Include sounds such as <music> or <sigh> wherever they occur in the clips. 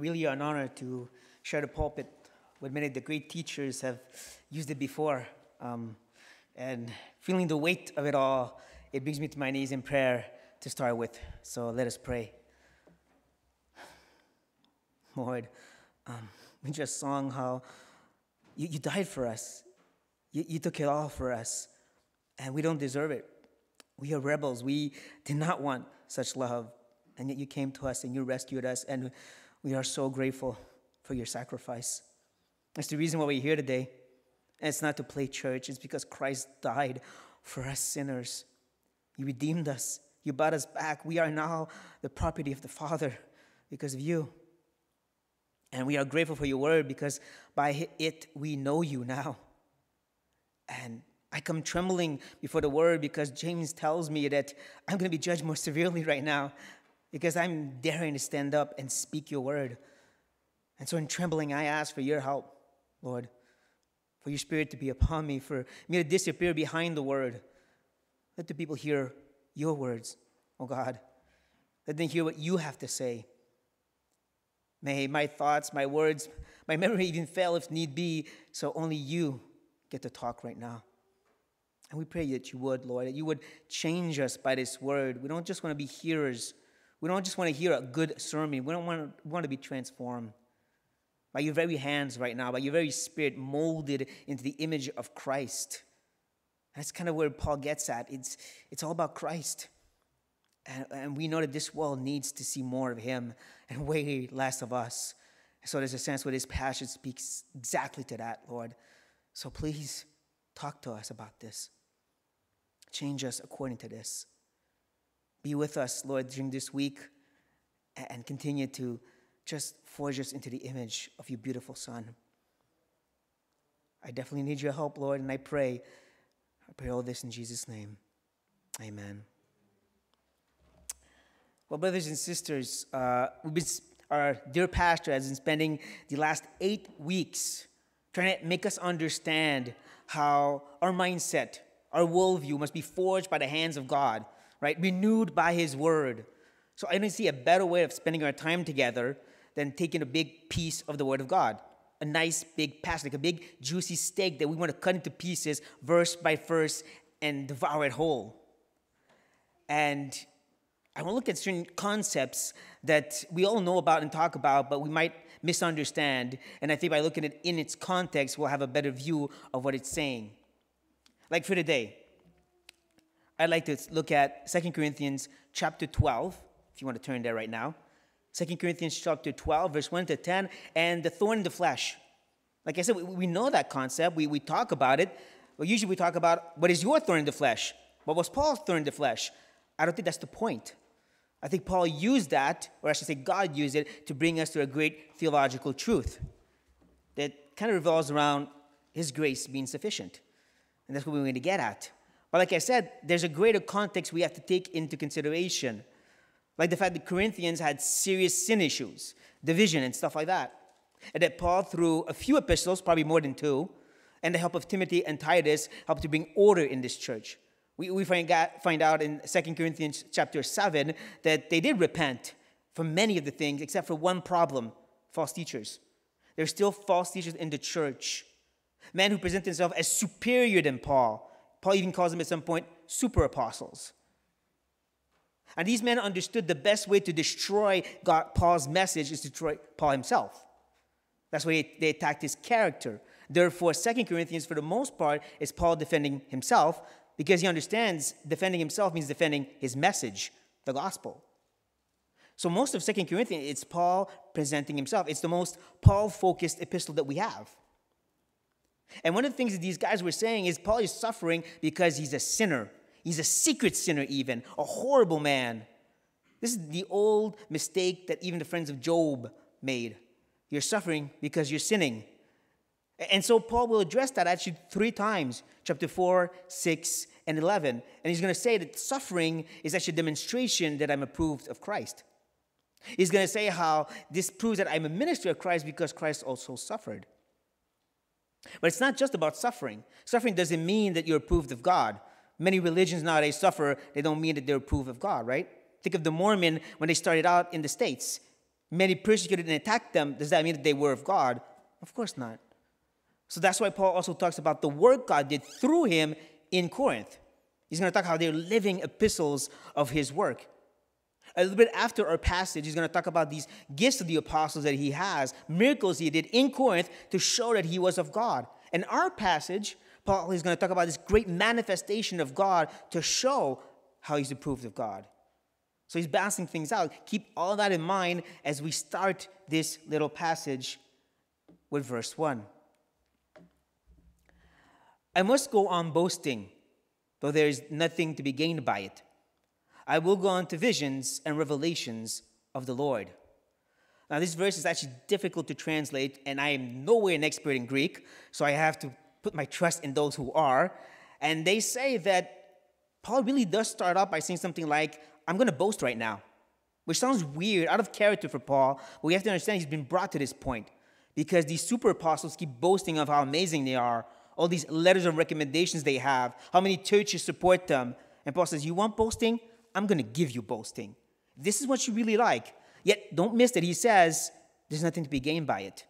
really an honor to share the pulpit with many of the great teachers have used it before. Um, and feeling the weight of it all, it brings me to my knees in prayer to start with. So let us pray. Lord, um, we just sung how you, you died for us. You, you took it all for us, and we don't deserve it. We are rebels. We did not want such love, and yet you came to us and you rescued us, and we are so grateful for your sacrifice. That's the reason why we're here today. And it's not to play church, it's because Christ died for us sinners. You redeemed us, you bought us back. We are now the property of the Father because of you. And we are grateful for your word because by it we know you now. And I come trembling before the word because James tells me that I'm going to be judged more <laughs> severely right now because I'm daring to stand up and speak your word. And so, in trembling, I ask for your help, Lord, for your spirit to be upon me, for me to disappear behind the word. Let the people hear your words, oh God. Let them hear what you have to say. May my thoughts, my words, my memory even fail if need be, so only you get to talk right now. And we pray that you would, Lord, that you would change us by this word. We don't just want to be hearers. We don't just want to hear a good sermon. We don't want to, want to be transformed by your very hands right now, by your very spirit molded into the image of Christ. That's kind of where Paul gets at. It's, it's all about Christ. And, and we know that this world needs to see more of him and way less of us. So there's a sense where this passage speaks exactly to that, Lord. So please talk to us about this. Change us according to this. Be with us, Lord, during this week and continue to just forge us into the image of your beautiful Son. I definitely need your help, Lord, and I pray. I pray all this in Jesus' name. Amen. Well, brothers and sisters, uh, been, our dear pastor has been spending the last eight weeks trying to make us understand how our mindset, our worldview must be forged by the hands of God, right? Renewed by His Word. So I don't see a better way of spending our time together than taking a big piece of the Word of God. A nice big passage, like a big juicy steak that we want to cut into pieces, verse by verse, and devour it whole. And I want to look at certain concepts that we all know about and talk about, but we might misunderstand. And I think by looking at it in its context, we'll have a better view of what it's saying. Like for today, I'd like to look at 2 Corinthians chapter 12, if you want to turn there right now. 2 Corinthians chapter 12, verse 1 to 10, and the thorn in the flesh. Like I said, we, we know that concept. We, we talk about it. But usually we talk about what is your thorn in the flesh? What was Paul's thorn in the flesh? I don't think that's the point. I think Paul used that, or I should say, God used it to bring us to a great theological truth that kind of revolves around His grace being sufficient. And that's what we're going to get at. But like I said, there's a greater context we have to take into consideration, like the fact that Corinthians had serious sin issues, division, and stuff like that. And that Paul, through a few epistles, probably more than two, and the help of Timothy and Titus, helped to bring order in this church. We, we find, find out in 2 Corinthians chapter 7 that they did repent for many of the things except for one problem false teachers. There's still false teachers in the church. Men who present themselves as superior than Paul. Paul even calls them at some point super apostles. And these men understood the best way to destroy God, Paul's message is to destroy Paul himself. That's why they, they attacked his character. Therefore, Second Corinthians, for the most part, is Paul defending himself because he understands defending himself means defending his message, the gospel. So most of Second Corinthians, it's Paul presenting himself. It's the most Paul-focused epistle that we have. And one of the things that these guys were saying is Paul is suffering because he's a sinner. He's a secret sinner, even, a horrible man. This is the old mistake that even the friends of Job made. You're suffering because you're sinning. And so Paul will address that actually three times chapter 4, 6, and 11. And he's going to say that suffering is actually a demonstration that I'm approved of Christ. He's going to say how this proves that I'm a minister of Christ because Christ also suffered. But it's not just about suffering. Suffering doesn't mean that you're approved of God. Many religions nowadays suffer, they don't mean that they're approved of God, right? Think of the Mormon when they started out in the States. many persecuted and attacked them, does that mean that they were of God? Of course not. So that's why Paul also talks about the work God did through him in Corinth. He's going to talk how they're living epistles of his work. A little bit after our passage, he's going to talk about these gifts of the apostles that he has, miracles he did in Corinth to show that he was of God. And our passage, Paul is going to talk about this great manifestation of God to show how he's approved of God. So he's balancing things out. Keep all that in mind as we start this little passage with verse 1. I must go on boasting, though there is nothing to be gained by it. I will go on to visions and revelations of the Lord. Now, this verse is actually difficult to translate, and I am nowhere an expert in Greek, so I have to put my trust in those who are. And they say that Paul really does start off by saying something like, I'm going to boast right now, which sounds weird, out of character for Paul. But we have to understand he's been brought to this point because these super apostles keep boasting of how amazing they are, all these letters of recommendations they have, how many churches support them. And Paul says, You want boasting? I'm going to give you boasting. This is what you really like. Yet, don't miss that he says there's nothing to be gained by it.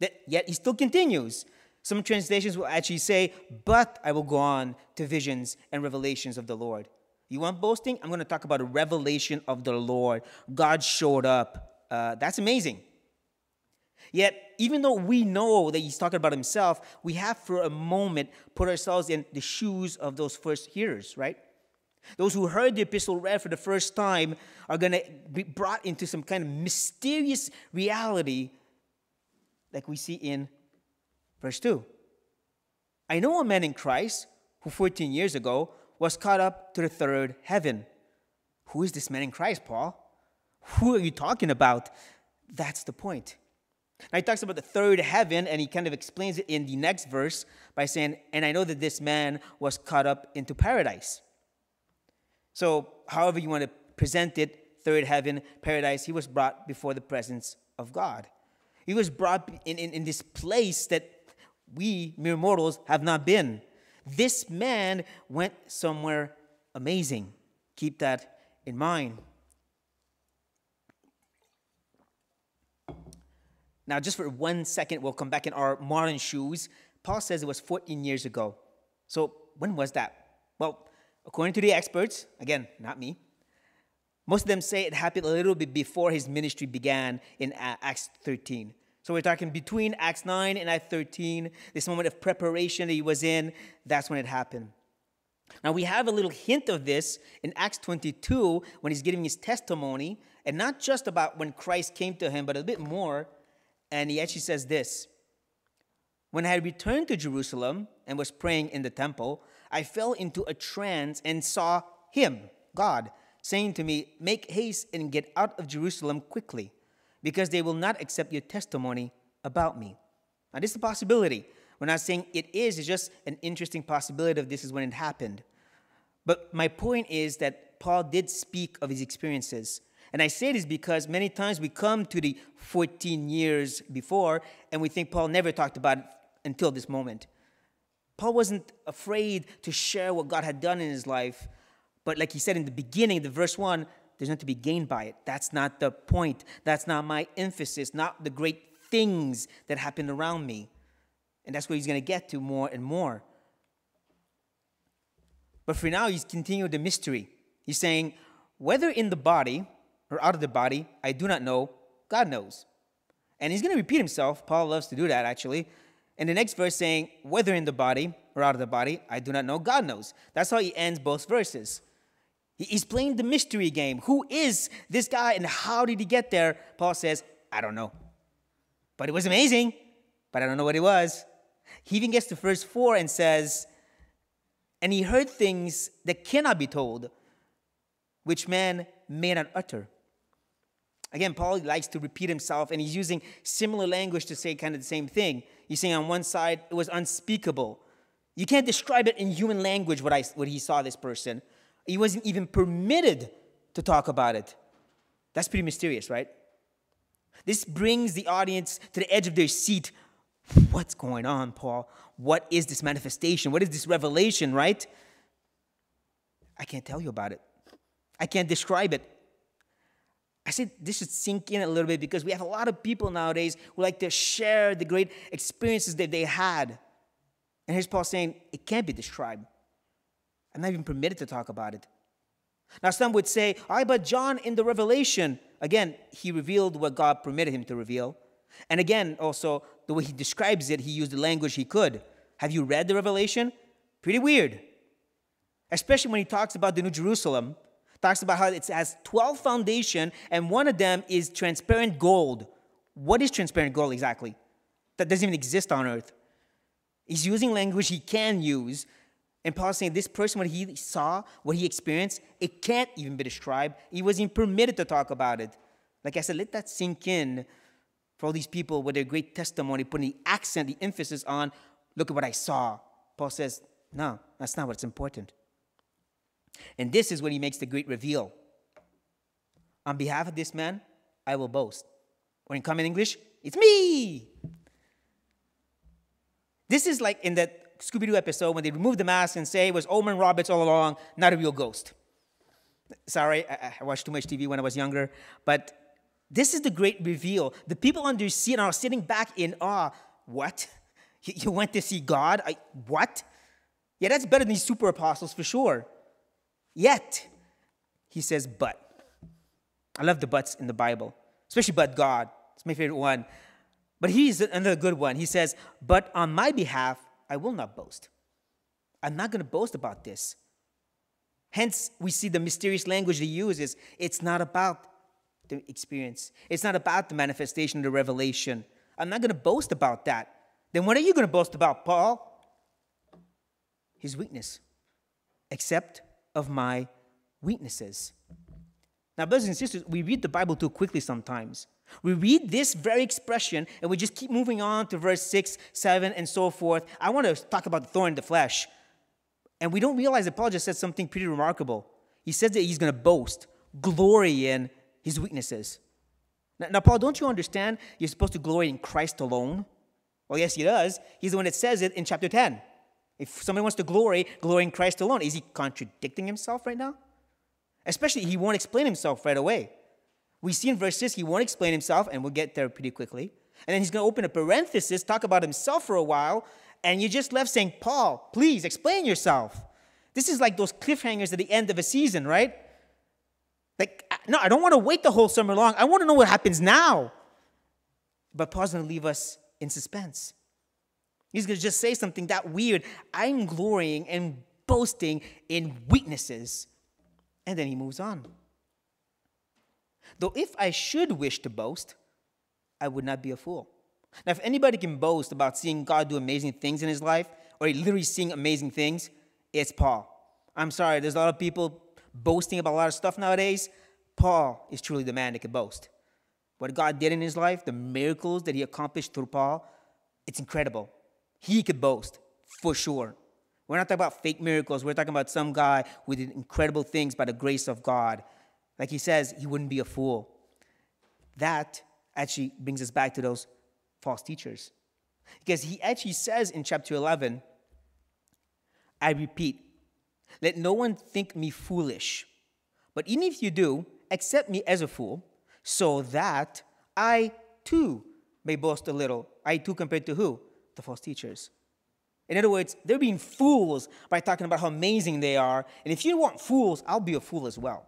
That, yet, he still continues. Some translations will actually say, But I will go on to visions and revelations of the Lord. You want boasting? I'm going to talk about a revelation of the Lord. God showed up. Uh, that's amazing. Yet, even though we know that he's talking about himself, we have for a moment put ourselves in the shoes of those first hearers, right? Those who heard the epistle read for the first time are going to be brought into some kind of mysterious reality like we see in verse 2. I know a man in Christ who 14 years ago was caught up to the third heaven. Who is this man in Christ, Paul? Who are you talking about? That's the point. Now he talks about the third heaven, and he kind of explains it in the next verse by saying, And I know that this man was caught up into paradise. So, however you want to present it, third heaven, paradise, he was brought before the presence of God. He was brought in, in, in this place that we, mere mortals, have not been. This man went somewhere amazing. Keep that in mind. Now, just for one second, we'll come back in our modern shoes. Paul says it was 14 years ago. So, when was that? Well, according to the experts, again, not me, most of them say it happened a little bit before his ministry began in Acts 13. So we're talking between Acts 9 and Acts 13, this moment of preparation that he was in, that's when it happened. Now we have a little hint of this in Acts 22 when he's giving his testimony, and not just about when Christ came to him, but a bit more. And he actually says this When I had returned to Jerusalem and was praying in the temple, I fell into a trance and saw him, God, saying to me, Make haste and get out of Jerusalem quickly because they will not accept your testimony about me. Now, this is a possibility. We're not saying it is, it's just an interesting possibility of this is when it happened. But my point is that Paul did speak of his experiences. And I say this because many times we come to the 14 years before and we think Paul never talked about it until this moment. Paul wasn't afraid to share what God had done in his life. But like he said in the beginning, the verse 1, there's nothing to be gained by it. That's not the point. That's not my emphasis, not the great things that happened around me. And that's where he's going to get to more and more. But for now, he's continuing the mystery. He's saying, whether in the body or out of the body, I do not know, God knows. And he's going to repeat himself. Paul loves to do that, actually. In the next verse, saying, whether in the body or out of the body, I do not know, God knows. That's how he ends both verses. He's playing the mystery game. Who is this guy and how did he get there? Paul says, I don't know. But it was amazing, but I don't know what it was. He even gets to verse 4 and says, And he heard things that cannot be told, which man may not utter. Again, Paul likes to repeat himself, and he's using similar language to say kind of the same thing. He's saying on one side, it was unspeakable. You can't describe it in human language what, I, what he saw this person. He wasn't even permitted to talk about it. That's pretty mysterious, right? This brings the audience to the edge of their seat. What's going on, Paul? What is this manifestation? What is this revelation, right? I can't tell you about it. I can't describe it. I said this should sink in a little bit because we have a lot of people nowadays who like to share the great experiences that they had. And here's Paul saying it can't be described. I'm not even permitted to talk about it. Now, some would say, I but John in the Revelation, again, he revealed what God permitted him to reveal. And again, also, the way he describes it, he used the language he could. Have you read the Revelation? Pretty weird. Especially when he talks about the New Jerusalem, talks about how it has 12 foundation, and one of them is transparent gold. What is transparent gold exactly? That doesn't even exist on earth. He's using language he can use. And Paul's saying this person, what he saw, what he experienced, it can't even be described. He wasn't permitted to talk about it. Like I said, let that sink in for all these people with their great testimony, putting the accent, the emphasis on, look at what I saw. Paul says, no, that's not what's important. And this is when he makes the great reveal. On behalf of this man, I will boast. Or in common English, it's me. This is like in that Scooby Doo episode when they remove the mask and say it was Omen Roberts all along, not a real ghost. Sorry, I, I watched too much TV when I was younger, but this is the great reveal. The people under the seat are sitting back in awe. What? You went to see God? I, what? Yeah, that's better than these super apostles for sure. Yet, he says, but. I love the buts in the Bible, especially but God. It's my favorite one. But he's another good one. He says, But on my behalf, I will not boast. I'm not going to boast about this. Hence, we see the mysterious language he uses. It's not about the experience, it's not about the manifestation, of the revelation. I'm not going to boast about that. Then what are you going to boast about, Paul? His weakness. Except of my weaknesses. Now, brothers and sisters, we read the Bible too quickly sometimes. We read this very expression and we just keep moving on to verse 6, 7, and so forth. I want to talk about the thorn in the flesh. And we don't realize that Paul just said something pretty remarkable. He says that he's going to boast, glory in his weaknesses. Now, now, Paul, don't you understand you're supposed to glory in Christ alone? Well, yes, he does. He's the one that says it in chapter 10. If somebody wants to glory, glory in Christ alone. Is he contradicting himself right now? Especially, he won't explain himself right away. We see in verse 6, he won't explain himself, and we'll get there pretty quickly. And then he's going to open a parenthesis, talk about himself for a while, and you're just left saying, Paul, please explain yourself. This is like those cliffhangers at the end of a season, right? Like, no, I don't want to wait the whole summer long. I want to know what happens now. But Paul's going to leave us in suspense. He's going to just say something that weird. I'm glorying and boasting in weaknesses. And then he moves on. Though if I should wish to boast, I would not be a fool. Now, if anybody can boast about seeing God do amazing things in his life, or literally seeing amazing things, it's Paul. I'm sorry, there's a lot of people boasting about a lot of stuff nowadays. Paul is truly the man that can boast. What God did in his life, the miracles that he accomplished through Paul, it's incredible. He could boast, for sure. We're not talking about fake miracles. We're talking about some guy who did incredible things by the grace of God. Like he says, he wouldn't be a fool. That actually brings us back to those false teachers. Because he actually says in chapter 11, I repeat, let no one think me foolish. But even if you do, accept me as a fool, so that I too may boast a little. I too compared to who? The false teachers. In other words, they're being fools by talking about how amazing they are. And if you want fools, I'll be a fool as well.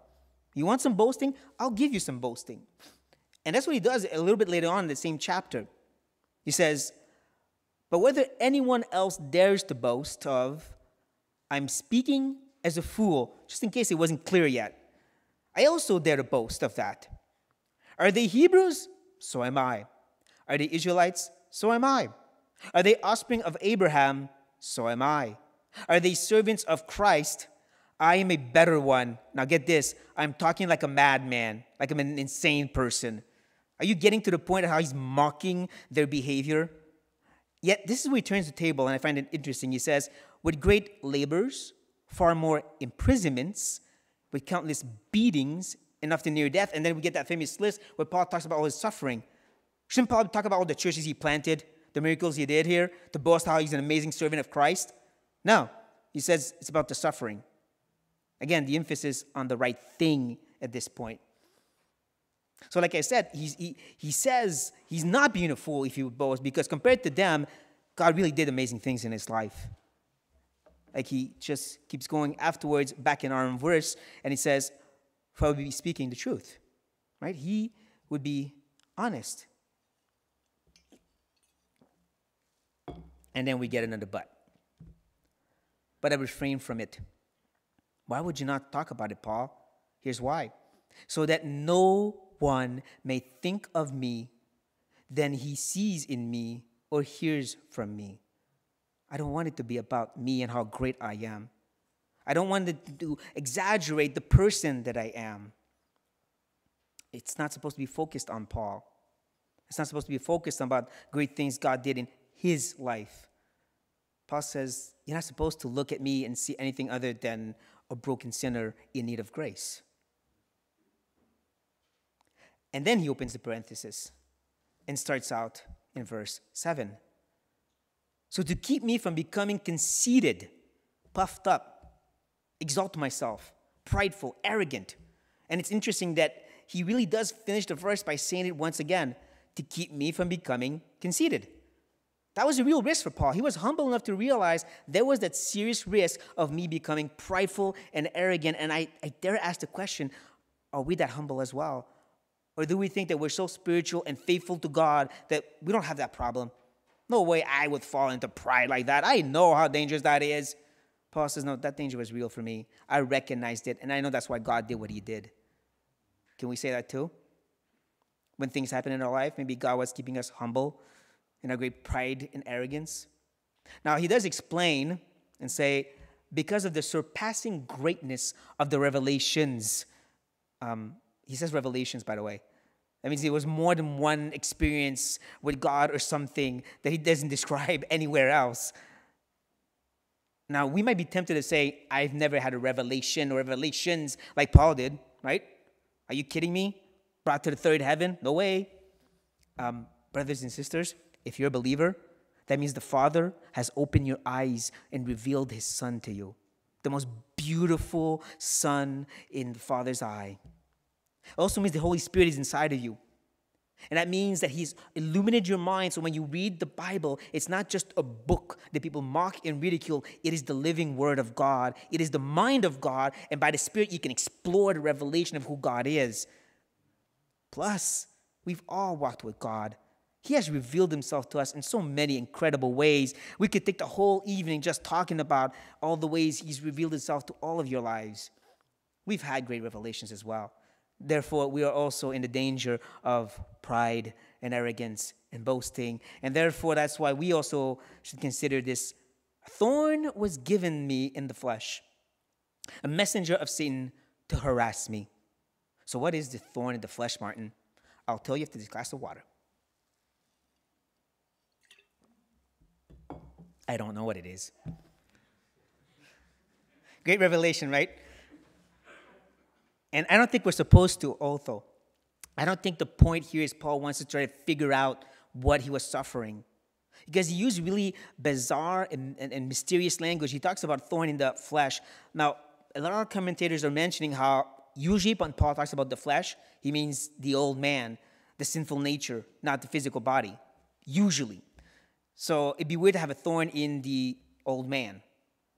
You want some boasting? I'll give you some boasting. And that's what he does a little bit later on in the same chapter. He says, But whether anyone else dares to boast of, I'm speaking as a fool, just in case it wasn't clear yet. I also dare to boast of that. Are they Hebrews? So am I. Are they Israelites? So am I. Are they offspring of Abraham? So am I. Are they servants of Christ? I am a better one. Now get this I'm talking like a madman, like I'm an insane person. Are you getting to the point of how he's mocking their behavior? Yet this is where he turns the table, and I find it interesting. He says, With great labors, far more imprisonments, with countless beatings, enough to near death. And then we get that famous list where Paul talks about all his suffering. Shouldn't Paul talk about all the churches he planted, the miracles he did here to boast how he's an amazing servant of Christ? No. He says it's about the suffering. Again, the emphasis on the right thing at this point. So, like I said, he, he says he's not being a fool if he would boast because compared to them, God really did amazing things in his life. Like he just keeps going afterwards back in our own verse and he says, probably be speaking the truth, right? He would be honest. And then we get another but. But I refrain from it. Why would you not talk about it, Paul? Here's why. So that no one may think of me than he sees in me or hears from me. I don't want it to be about me and how great I am. I don't want it to exaggerate the person that I am. It's not supposed to be focused on Paul. It's not supposed to be focused on about great things God did in his life. Paul says, You're not supposed to look at me and see anything other than a broken sinner in need of grace. And then he opens the parenthesis and starts out in verse 7. So, to keep me from becoming conceited, puffed up, exalt myself, prideful, arrogant. And it's interesting that he really does finish the verse by saying it once again to keep me from becoming conceited. That was a real risk for Paul. He was humble enough to realize there was that serious risk of me becoming prideful and arrogant. And I, I dare ask the question are we that humble as well? Or do we think that we're so spiritual and faithful to God that we don't have that problem? No way I would fall into pride like that. I know how dangerous that is. Paul says, No, that danger was real for me. I recognized it, and I know that's why God did what he did. Can we say that too? When things happen in our life, maybe God was keeping us humble in our great pride and arrogance. Now, he does explain and say, because of the surpassing greatness of the revelations, um, he says revelations, by the way. That means it was more than one experience with God or something that he doesn't <laughs> describe anywhere else. Now, we might be tempted to say, I've never had a revelation or revelations like Paul did, right? Are you kidding me? Brought to the third heaven? No way. Um, brothers and sisters, if you're a believer, that means the Father has opened your eyes and revealed his Son to you. The most beautiful Son in the Father's eye. It also means the Holy Spirit is inside of you. And that means that He's illuminated your mind so when you read the Bible, it's not just a book that people mock and ridicule. It is the living Word of God, it is the mind of God, and by the Spirit, you can explore the revelation of who God is. Plus, we've all walked with God. He has revealed himself to us in so many incredible ways. We could take the whole evening just talking about all the ways he's revealed himself to all of your lives. We've had great revelations as well. Therefore, we are also in the danger of pride and arrogance and boasting. And therefore, that's why we also should consider this thorn was given me in the flesh, a messenger of Satan to harass me. So, what is the thorn in the flesh, Martin? I'll tell you after this glass of water. I don't know what it is. Great revelation, right? And I don't think we're supposed to, also. I don't think the point here is Paul wants to try to figure out what he was suffering. Because he used really bizarre and, and, and mysterious language. He talks about thorn in the flesh. Now, a lot of commentators are mentioning how usually when Paul talks about the flesh, he means the old man, the sinful nature, not the physical body. Usually. So it'd be weird to have a thorn in the old man,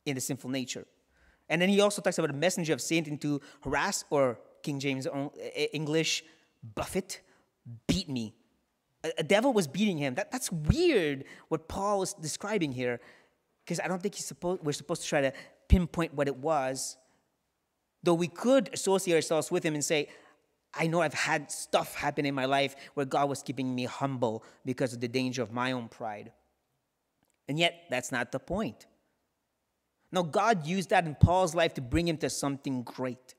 in the sinful nature. And then he also talks about a messenger of Satan to harass, or King James uh, uh, English, buffet, beat me. A, a devil was beating him. That, that's weird what Paul is describing here, because I don't think he's supposed, we're supposed to try to pinpoint what it was. Though we could associate ourselves with him and say, I know I've had stuff happen in my life where God was keeping me humble because of the danger of my own pride. And yet, that's not the point. Now, God used that in Paul's life to bring him to something great.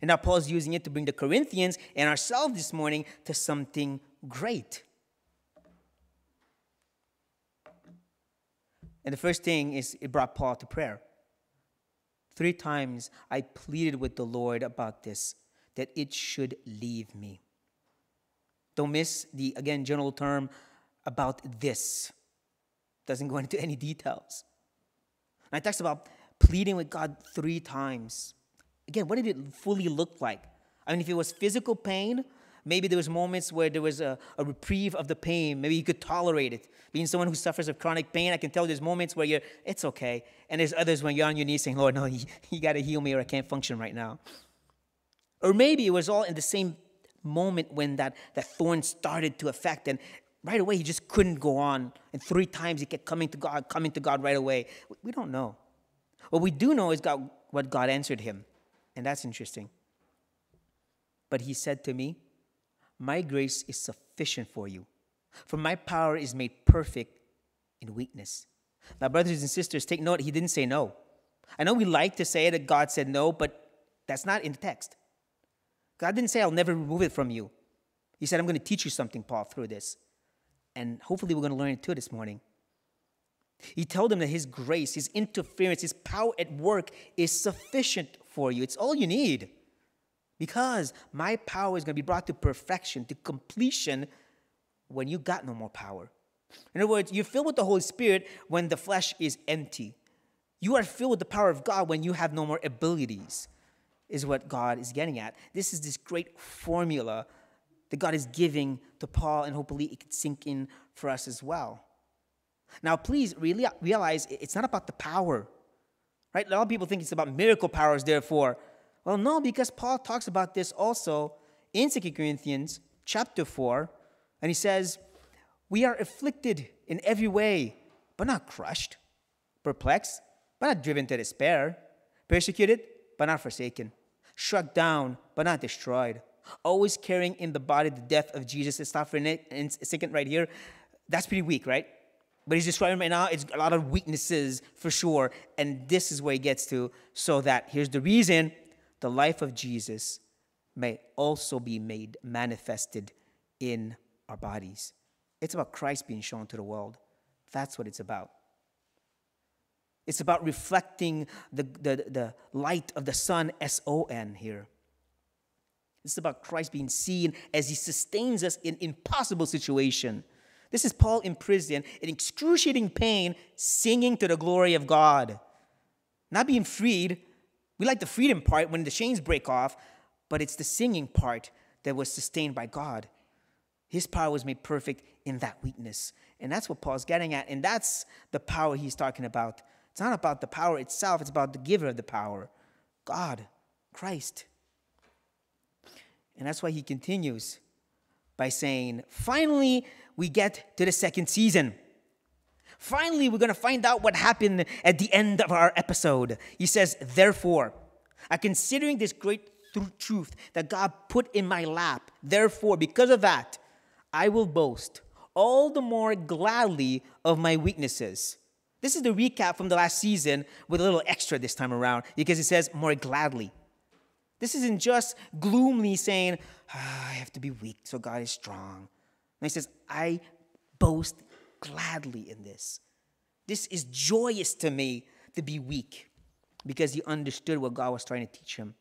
And now Paul's using it to bring the Corinthians and ourselves this morning to something great. And the first thing is it brought Paul to prayer. Three times I pleaded with the Lord about this, that it should leave me. Don't miss the, again, general term about this. Doesn't go into any details. And I talks about pleading with God three times. Again, what did it fully look like? I mean, if it was physical pain, Maybe there was moments where there was a, a reprieve of the pain. Maybe you could tolerate it. Being someone who suffers of chronic pain, I can tell there's moments where you're, it's okay. And there's others when you're on your knees saying, Lord, no, <laughs> you, you got to heal me or I can't function right now. Or maybe it was all in the same moment when that, that thorn started to affect and right away he just couldn't go on. And three times he kept coming to God, coming to God right away. We don't know. What we do know is God, what God answered him. And that's interesting. But he said to me, My grace is sufficient for you, for my power is made perfect in weakness. Now, brothers and sisters, take note, he didn't say no. I know we like to say that God said no, but that's not in the text. God didn't say, I'll never remove it from you. He said, I'm going to teach you something, Paul, through this. And hopefully, we're going to learn it too this morning. He told them that his grace, his interference, his power at work is sufficient for you. It's all you need. Because my power is going to be brought to perfection, to completion, when you got no more power. In other words, you're filled with the Holy Spirit when the flesh is empty. You are filled with the power of God when you have no more abilities, is what God is getting at. This is this great formula that God is giving to Paul, and hopefully it could sink in for us as well. Now, please really realize it's not about the power, right? A lot of people think it's about miracle powers, therefore. Well, no, because Paul talks about this also in 2 Corinthians chapter 4, and he says, We are afflicted in every way, but not crushed, perplexed, but not driven to despair, persecuted, but not forsaken, struck down, but not destroyed, always carrying in the body the death of Jesus. Let's stop for a second right here. That's pretty weak, right? But he's describing right now, it's a lot of weaknesses for sure. And this is where he gets to, so that here's the reason the life of Jesus may also be made manifested in our bodies. It's about Christ being shown to the world. That's what it's about. It's about reflecting the, the, the light of the Son, S O N, here. It's about Christ being seen as he sustains us in impossible situation. This is Paul in prison, in excruciating pain, singing to the glory of God. Not being freed. We like the freedom part when the chains break off, but it's the singing part that was sustained by God. His power was made perfect in that weakness. And that's what Paul's getting at. And that's the power he's talking about. It's not about the power itself, it's about the giver of the power God, Christ. And that's why he continues by saying, Finally, we get to the second season. Finally, we're going to find out what happened at the end of our episode. He says, Therefore, I considering this great truth that God put in my lap, therefore, because of that, I will boast all the more gladly of my weaknesses. This is the recap from the last season with a little extra this time around because it says more gladly. This isn't just gloomily saying, ah, I have to be weak so God is strong. And he says, I boast gladly in this. This is joyous to me to be weak because he understood what God was trying to teach him.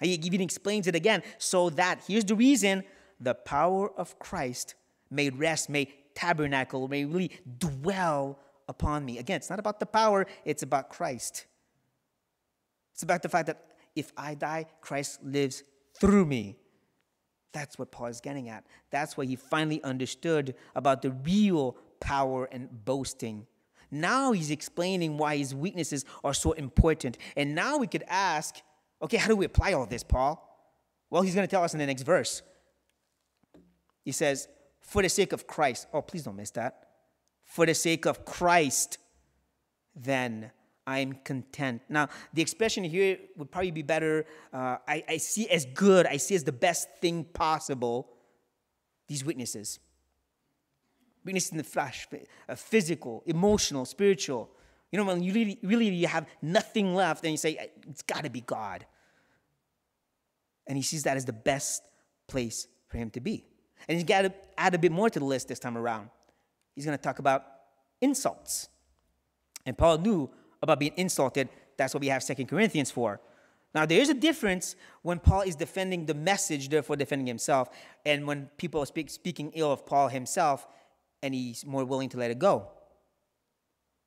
He even explains it again so that here's the reason the power of Christ may rest, may tabernacle, may really dwell upon me. Again, it's not about the power, it's about Christ. It's about the fact that if I die, Christ lives through me. That's what Paul is getting at. That's what he finally understood about the real power and boasting. Now he's explaining why his weaknesses are so important. And now we could ask, okay, how do we apply all this, Paul? Well, he's going to tell us in the next verse. He says, for the sake of Christ. Oh, please don't miss that. For the sake of Christ, then I'm content. Now, the expression here would probably be better. Uh, I, I see as good, I see as the best thing possible these witnesses. Witnesses in the flesh, uh, physical, emotional, spiritual. You know, when you really, really you have nothing left, and you say, it's got to be God. And he sees that as the best place for him to be. And he's got to add a bit more to the list this time around. He's going to talk about insults. And Paul knew about being insulted. That's what we have Second Corinthians for. Now, there is a difference when Paul is defending the message, therefore defending himself, and when people are speak, speaking ill of Paul himself, and he's more willing to let it go.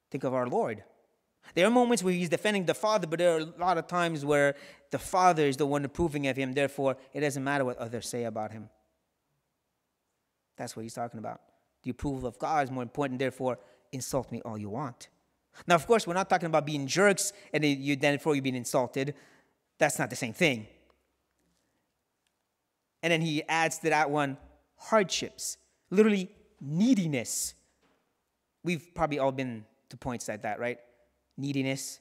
Think of our Lord. There are moments where he's defending the Father, but there are a lot of times where the Father is the one approving of him, therefore, it doesn't matter what others say about him. That's what he's talking about. The approval of God is more important, therefore, insult me all you want. Now, of course, we're not talking about being jerks and you, then for you being insulted. That's not the same thing. And then he adds to that one hardships, literally neediness. We've probably all been to points like that, right? Neediness,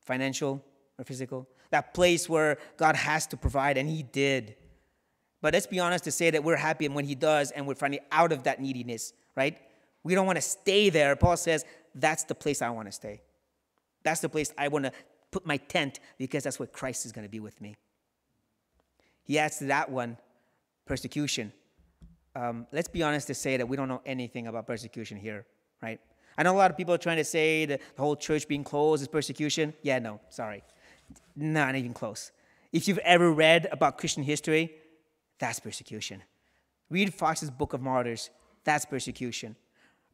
financial or physical. That place where God has to provide, and He did. But let's be honest to say that we're happy when He does, and we're finally out of that neediness, right? We don't want to stay there. Paul says, that's the place I want to stay. That's the place I want to put my tent because that's where Christ is going to be with me. He adds to that one persecution. Um, let's be honest to say that we don't know anything about persecution here, right? I know a lot of people are trying to say that the whole church being closed is persecution. Yeah, no, sorry. Not even close. If you've ever read about Christian history, that's persecution. Read Foxe's Book of Martyrs, that's persecution.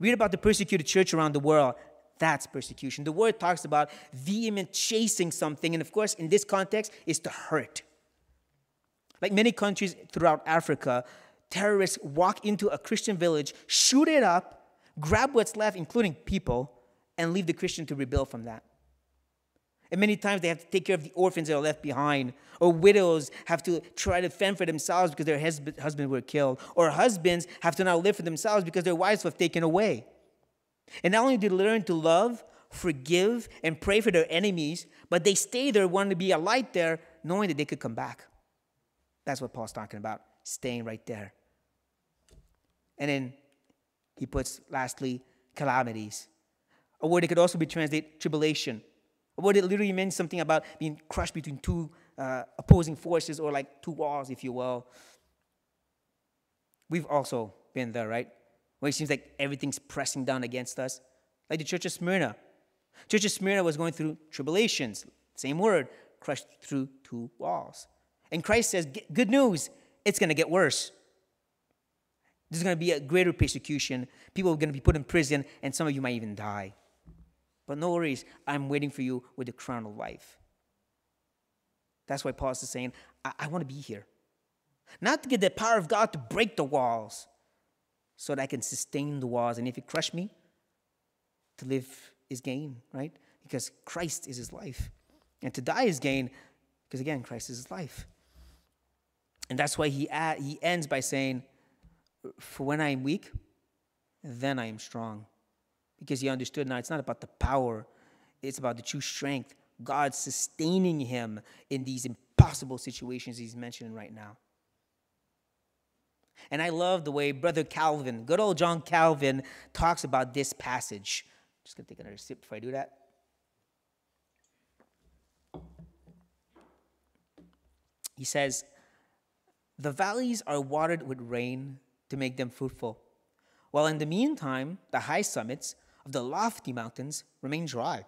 Read about the persecuted church around the world, that's persecution. The word talks about vehement chasing something, and of course, in this context, is to hurt. Like many countries throughout Africa, terrorists walk into a Christian village, shoot it up, grab what's left, including people, and leave the Christian to rebuild from that. And many times they have to take care of the orphans that are left behind, or widows have to try to fend for themselves because their husband were killed, or husbands have to now live for themselves because their wives were taken away. And not only do they learn to love, forgive, and pray for their enemies, but they stay there, wanting to be a light there, knowing that they could come back. That's what Paul's talking about, staying right there. And then he puts, lastly, calamities. A word that could also be translated tribulation. Word that literally means something about being crushed between two uh, opposing forces or like two walls, if you will. We've also been there, right? Where it seems like everything's pressing down against us. Like the church of Smyrna. Church of Smyrna was going through tribulations. Same word, crushed through two walls. And Christ says, Good news, it's going to get worse. There's going to be a greater persecution. People are going to be put in prison, and some of you might even die. But no worries, I'm waiting for you with the crown of life. That's why Paul is saying, I, I want to be here. Not to get the power of God to break the walls, so that I can sustain the walls. And if it crush me, to live is gain, right? Because Christ is his life. And to die is gain, because again, Christ is his life. And that's why he, add, he ends by saying, For when I am weak, then I am strong. Because he understood now it's not about the power, it's about the true strength. God sustaining him in these impossible situations he's mentioning right now. And I love the way Brother Calvin, good old John Calvin, talks about this passage. Just gonna take another sip before I do that. He says, the valleys are watered with rain to make them fruitful, while in the meantime, the high summits of the lofty mountains remain dry.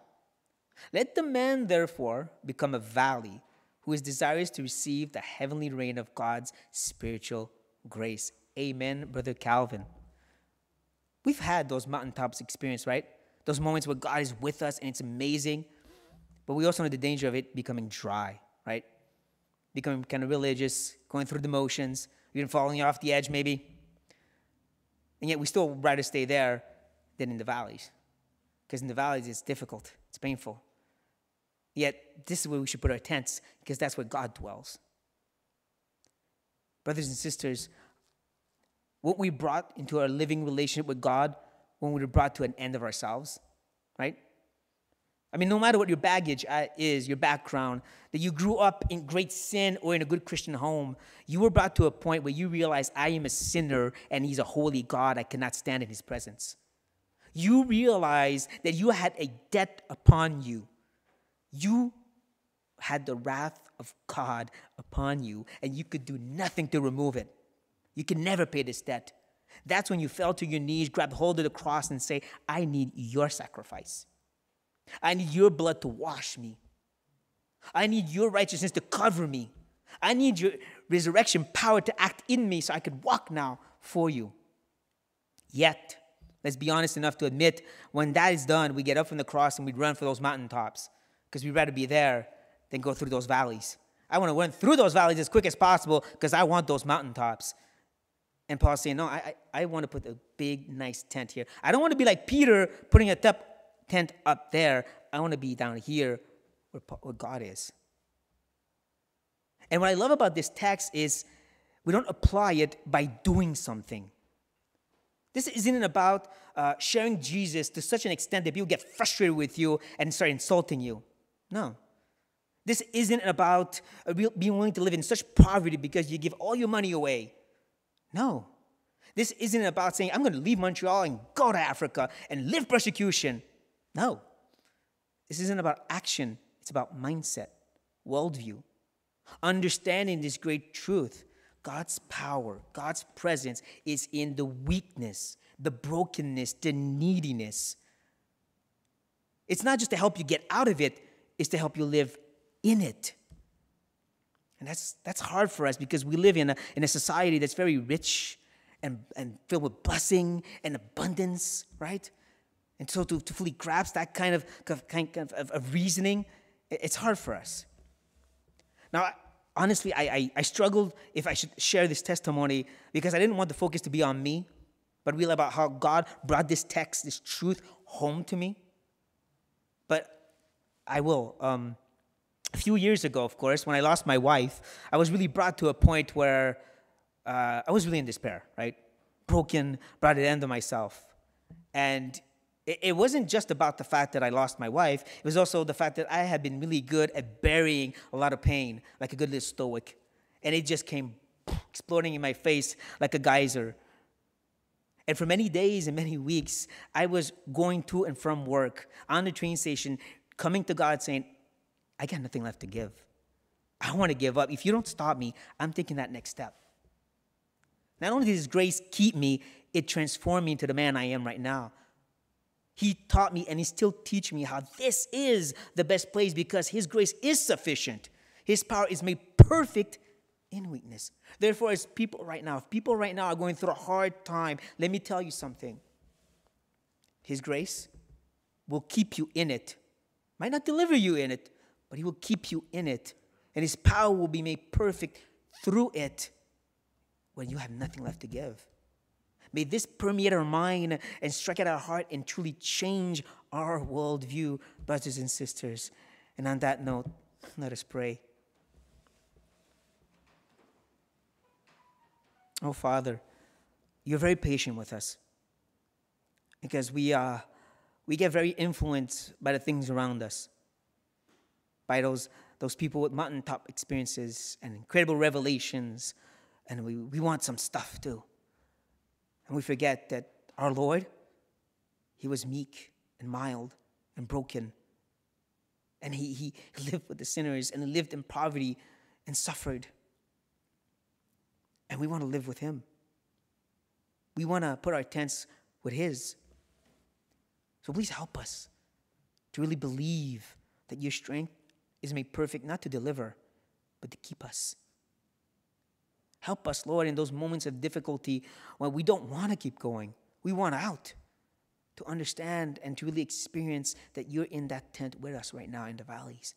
Let the man, therefore, become a valley who is desirous to receive the heavenly rain of God's spiritual grace. Amen, Brother Calvin. We've had those mountaintops experience, right? Those moments where God is with us and it's amazing. But we also know the danger of it becoming dry, right? becoming kind of religious, going through the motions, even falling off the edge maybe. And yet we still rather stay there than in the valleys. Because in the valleys it's difficult, it's painful. Yet this is where we should put our tents, because that's where God dwells. Brothers and sisters, what we brought into our living relationship with God when we were brought to an end of ourselves, right? I mean, no matter what your baggage uh, is, your background, that you grew up in great sin or in a good Christian home, you were brought to a point where you realize, I am a sinner and He's a holy God. I cannot stand in His presence. You realize that you had a debt upon you. You had the wrath of God upon you, and you could do nothing to remove it. You can never pay this debt. That's when you fell to your knees, grabbed hold of the cross, and say, I need your sacrifice. I need your blood to wash me. I need your righteousness to cover me. I need your resurrection power to act in me so I could walk now for you. Yet, let's be honest enough to admit when that is done, we get up from the cross and we run for those mountaintops because we'd rather be there than go through those valleys. I want to run through those valleys as quick as possible because I want those mountaintops. And Paul's saying, No, I, I, I want to put a big, nice tent here. I don't want to be like Peter putting a tent up there. I want to be down here where, where God is. And what I love about this text is we don't apply it by doing something. This isn't about uh, sharing Jesus to such an extent that people get frustrated with you and start insulting you. No. This isn't about uh, being willing to live in such poverty because you give all your money away. No. This isn't about saying, I'm going to leave Montreal and go to Africa and live persecution. No. This isn't about action, it's about mindset, worldview. Understanding this great truth God's power, God's presence is in the weakness, the brokenness, the neediness. It's not just to help you get out of it, it's to help you live in it. And that's, that's hard for us because we live in a, in a society that's very rich and, and filled with blessing and abundance, right? And so to, to fully grasp that kind of, kind of, of, of reasoning, it's hard for us. Now, honestly, I, I, I, struggled if I should share this testimony because I didn't want the focus to be on me, but really about how God brought this text, this truth home to me. But I will. Um, a few years ago, of course, when I lost my wife, I was really brought to a point where uh, I was really in despair, right? Broken, brought an end to myself. And it wasn't just about the fact that I lost my wife. It was also the fact that I had been really good at burying a lot of pain, like a good little stoic. And it just came exploding in my face like a geyser. And for many days and many weeks, I was going to and from work on the train station, coming to God saying, I got nothing left to give. I want to give up. If you don't stop me, I'm taking that next step. Not only does grace keep me, it transformed me into the man I am right now. He taught me and He still teaching me how this is the best place because His grace is sufficient. His power is made perfect in weakness. Therefore, as people right now, if people right now are going through a hard time, let me tell you something. His grace will keep you in it. Might not deliver you in it, but He will keep you in it. And His power will be made perfect through it when you have nothing left to give. May this permeate our mind and strike at our heart and truly change our worldview, brothers and sisters. And on that note, let us pray. Oh, Father, you're very patient with us because we, uh, we get very influenced by the things around us, by those, those people with mountaintop experiences and incredible revelations, and we, we want some stuff too. And we forget that our Lord, He was meek and mild and broken. And He, he <laughs> lived with the sinners and lived in poverty and suffered. And we want to live with Him. We want to put our tents with His. So please help us to really believe that your strength is made perfect not to deliver, but to keep us. Help us, Lord, in those moments of difficulty when we don't want to keep going. We want out to understand and to really experience that you're in that tent with us right now in the valleys.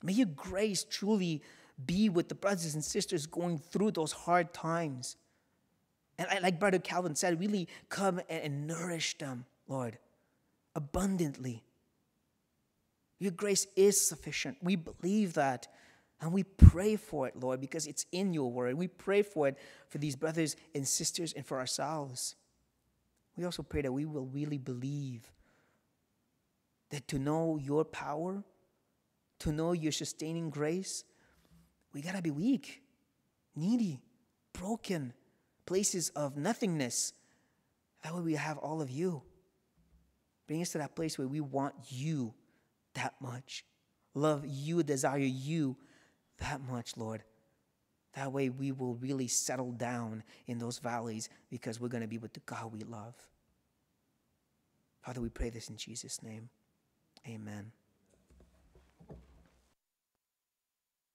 May your grace truly be with the brothers and sisters going through those hard times. And like Brother Calvin said, really come and nourish them, Lord, abundantly. Your grace is sufficient. We believe that. And we pray for it, Lord, because it's in your word. We pray for it for these brothers and sisters and for ourselves. We also pray that we will really believe that to know your power, to know your sustaining grace, we got to be weak, needy, broken, places of nothingness. That way we have all of you. Bring us to that place where we want you that much, love you, desire you that much, Lord. That way we will really settle down in those valleys because we're going to be with the God we love. Father, we pray this in Jesus' name. Amen.